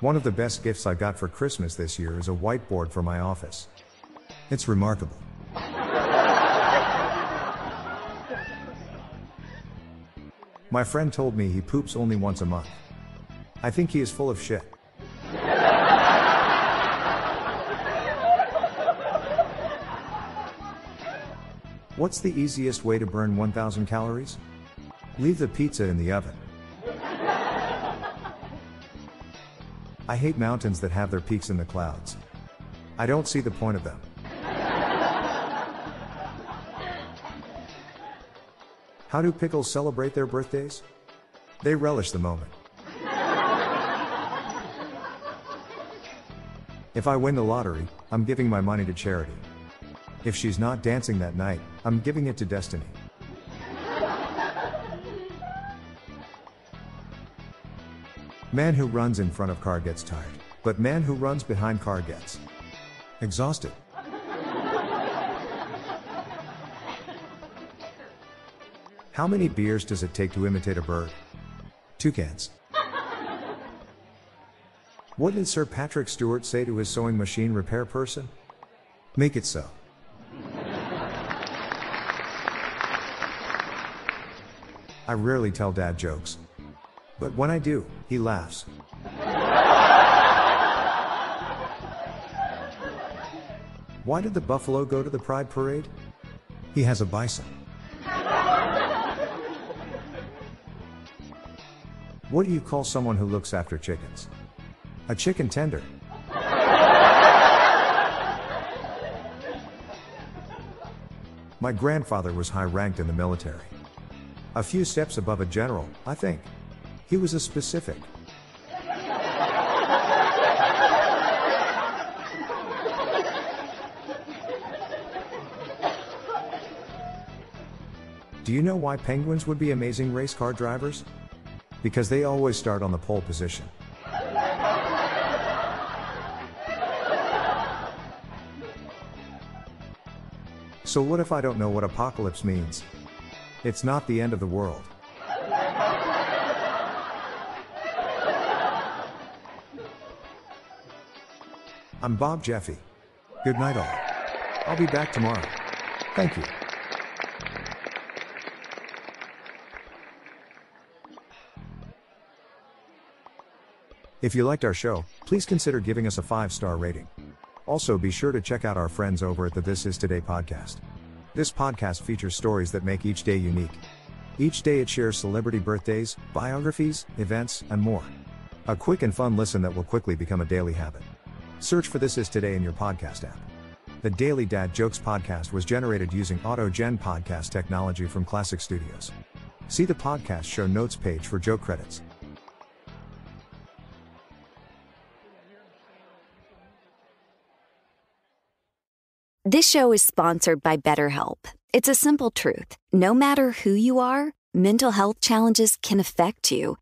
One of the best gifts I got for Christmas this year is a whiteboard for my office. It's remarkable. My friend told me he poops only once a month. I think he is full of shit. What's the easiest way to burn 1000 calories? Leave the pizza in the oven. I hate mountains that have their peaks in the clouds. I don't see the point of them. How do pickles celebrate their birthdays? They relish the moment. If I win the lottery, I'm giving my money to charity. If she's not dancing that night, I'm giving it to destiny. Man who runs in front of car gets tired, but man who runs behind car gets exhausted. How many beers does it take to imitate a bird? Two cans. What did Sir Patrick Stewart say to his sewing machine repair person? Make it so. I rarely tell dad jokes. But when I do, he laughs. Why did the buffalo go to the pride parade? He has a bison. What do you call someone who looks after chickens? A chicken tender. My grandfather was high ranked in the military. A few steps above a general, I think. He was a specific. Do you know why penguins would be amazing race car drivers? Because they always start on the pole position. So, what if I don't know what apocalypse means? It's not the end of the world. I'm Bob Jeffy. Good night, all. I'll be back tomorrow. Thank you. If you liked our show, please consider giving us a five star rating. Also, be sure to check out our friends over at the This Is Today podcast. This podcast features stories that make each day unique. Each day it shares celebrity birthdays, biographies, events, and more. A quick and fun listen that will quickly become a daily habit. Search for This Is Today in your podcast app. The Daily Dad Jokes podcast was generated using AutoGen podcast technology from Classic Studios. See the podcast show notes page for joke credits. This show is sponsored by BetterHelp. It's a simple truth. No matter who you are, mental health challenges can affect you,